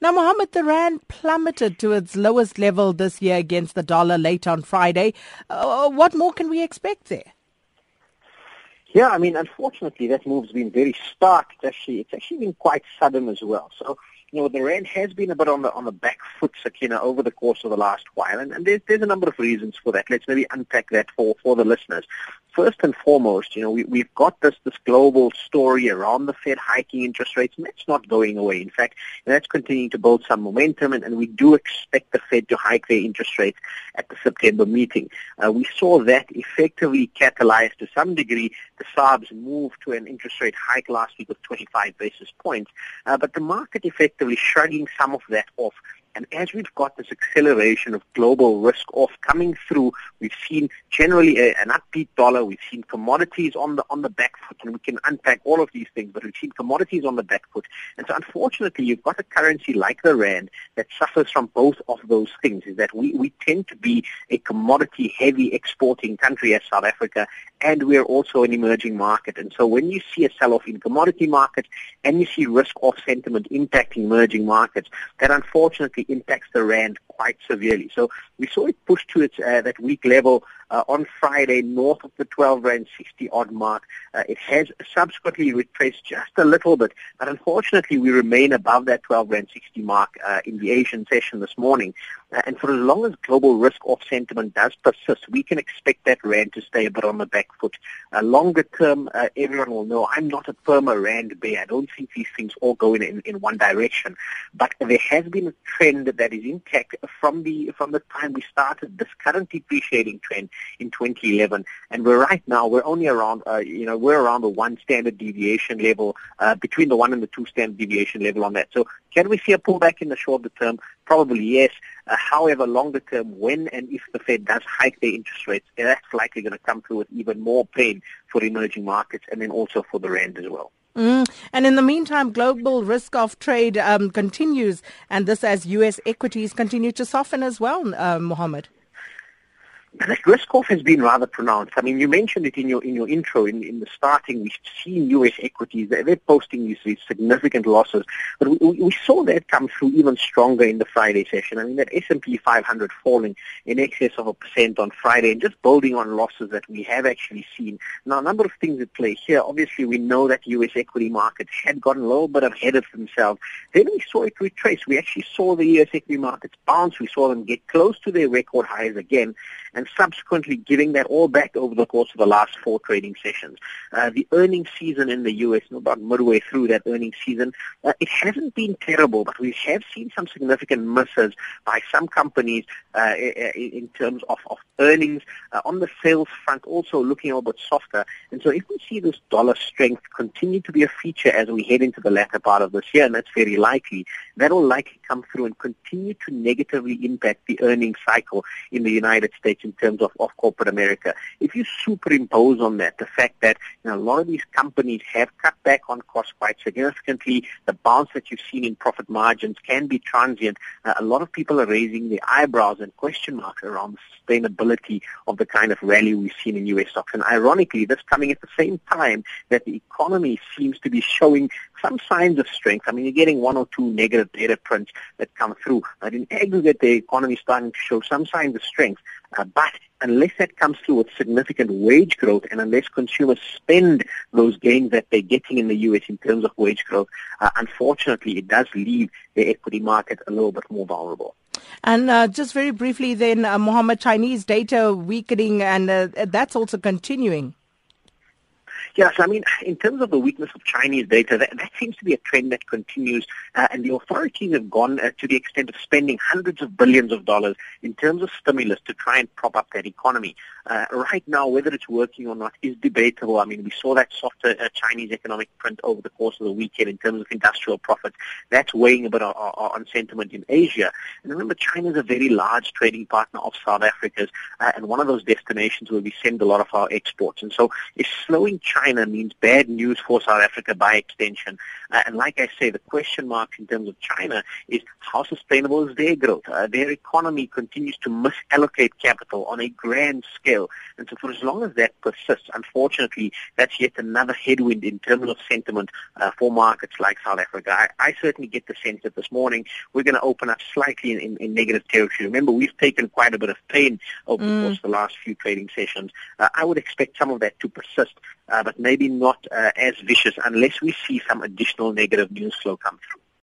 Now, Mohammed, the Rand plummeted to its lowest level this year against the dollar late on Friday. Uh, what more can we expect there? Yeah, I mean, unfortunately, that move's been very stark. It's actually, it's actually been quite sudden as well. So you know, the rand has been a bit on the on the back foot, Sakina, over the course of the last while, and, and there's there's a number of reasons for that. Let's maybe unpack that for for the listeners. First and foremost, you know, we we've got this this global story around the Fed hiking interest rates, and that's not going away. In fact, that's continuing to build some momentum, and, and we do expect the Fed to hike their interest rates at the September meeting. Uh, we saw that effectively catalyze to some degree the SARB's move to an interest rate hike last week of 25 basis points, uh, but the market effectively shrugging some of that off and as we've got this acceleration of global risk off coming through, we've seen generally a, an upbeat dollar. We've seen commodities on the on the back foot, and we can unpack all of these things. But we've seen commodities on the back foot, and so unfortunately, you've got a currency like the rand that suffers from both of those things. Is that we we tend to be a commodity-heavy exporting country as South Africa, and we're also an emerging market. And so when you see a sell-off in commodity markets and you see risk-off sentiment impacting emerging markets, that unfortunately impacts the rand quite severely. So we saw it push to its uh, that weak level uh, on Friday north of the 12 rand 60 odd mark. Uh, it has subsequently retraced just a little bit, but unfortunately we remain above that 12 rand 60 mark uh, in the Asian session this morning. Uh, and for as long as global risk-off sentiment does persist, we can expect that rand to stay a bit on the back foot. Uh, longer term, uh, everyone will know I'm not a perma rand bear. I don't think these things all go in, in, in one direction. But there has been a trend that is intact from the from the time we started this current depreciating trend in 2011, and we're right now we're only around uh, you know we're around the one standard deviation level uh, between the one and the two standard deviation level on that. So can we see a pullback in the shorter term? Probably yes. Uh, however, longer term, when and if the Fed does hike their interest rates, that's likely going to come through with even more pain for emerging markets and then also for the rand as well. Mm. And in the meantime, global risk-off trade um, continues, and this as U.S. equities continue to soften as well, uh, Mohammed. The risk off has been rather pronounced. I mean, you mentioned it in your in your intro. In, in the starting, we've seen U.S. equities they're, they're posting these, these, significant losses, but we, we, saw that come through even stronger in the Friday session. I mean, that S&P 500 falling in excess of a percent on Friday, and just building on losses that we have actually seen. Now, a number of things at play here. Obviously, we know that U.S. equity markets had gotten a little bit ahead of themselves. Then we saw it retrace. We actually saw the U.S. equity markets bounce. We saw them get close to their record highs again, and subsequently giving that all back over the course of the last four trading sessions. Uh, the earnings season in the U.S., about midway through that earnings season, uh, it hasn't been terrible, but we have seen some significant misses by some companies uh, in terms of, of earnings. Uh, on the sales front, also looking a little bit softer. And so if we see this dollar strength continue to be a feature as we head into the latter part of this year, and that's very likely, that will likely come through and continue to negatively impact the earnings cycle in the United States in terms of, of corporate America. If you superimpose on that the fact that you know, a lot of these companies have cut back on costs quite significantly, the bounce that you've seen in profit margins can be transient. Uh, a lot of people are raising their eyebrows and question marks around the sustainability of the kind of rally we've seen in U.S. stocks. And ironically, this coming at the same time that the economy seems to be showing some signs of strength. I mean, you're getting one or two negative data prints that come through, but in aggregate, the economy is starting to show some signs of strength. Uh, but unless that comes through with significant wage growth and unless consumers spend those gains that they're getting in the U.S. in terms of wage growth, uh, unfortunately, it does leave the equity market a little bit more vulnerable. And uh, just very briefly, then, uh, Mohammed, Chinese data weakening, and uh, that's also continuing. Yes, I mean, in terms of the weakness of Chinese data, that, that seems to be a trend that continues, uh, and the authorities have gone uh, to the extent of spending hundreds of billions of dollars in terms of stimulus to try and prop up that economy. Uh, right now, whether it's working or not is debatable. I mean, we saw that softer uh, Chinese economic print over the course of the weekend in terms of industrial profits. That's weighing a bit on, on sentiment in Asia. And remember, China is a very large trading partner of South Africa's, uh, and one of those destinations where we send a lot of our exports. And so, it's slowing China China means bad news for South Africa by extension. Uh, and like I say, the question mark in terms of China is how sustainable is their growth? Uh, their economy continues to misallocate capital on a grand scale. And so for as long as that persists, unfortunately, that's yet another headwind in terms of sentiment uh, for markets like South Africa. I, I, certainly get the sense that this morning we're going to open up slightly in, in, in, negative territory. Remember, we've taken quite a bit of pain over mm. the course of the last few trading sessions. Uh, I would expect some of that to persist, uh, but maybe not uh, as vicious unless we see some additional negative news flow come through.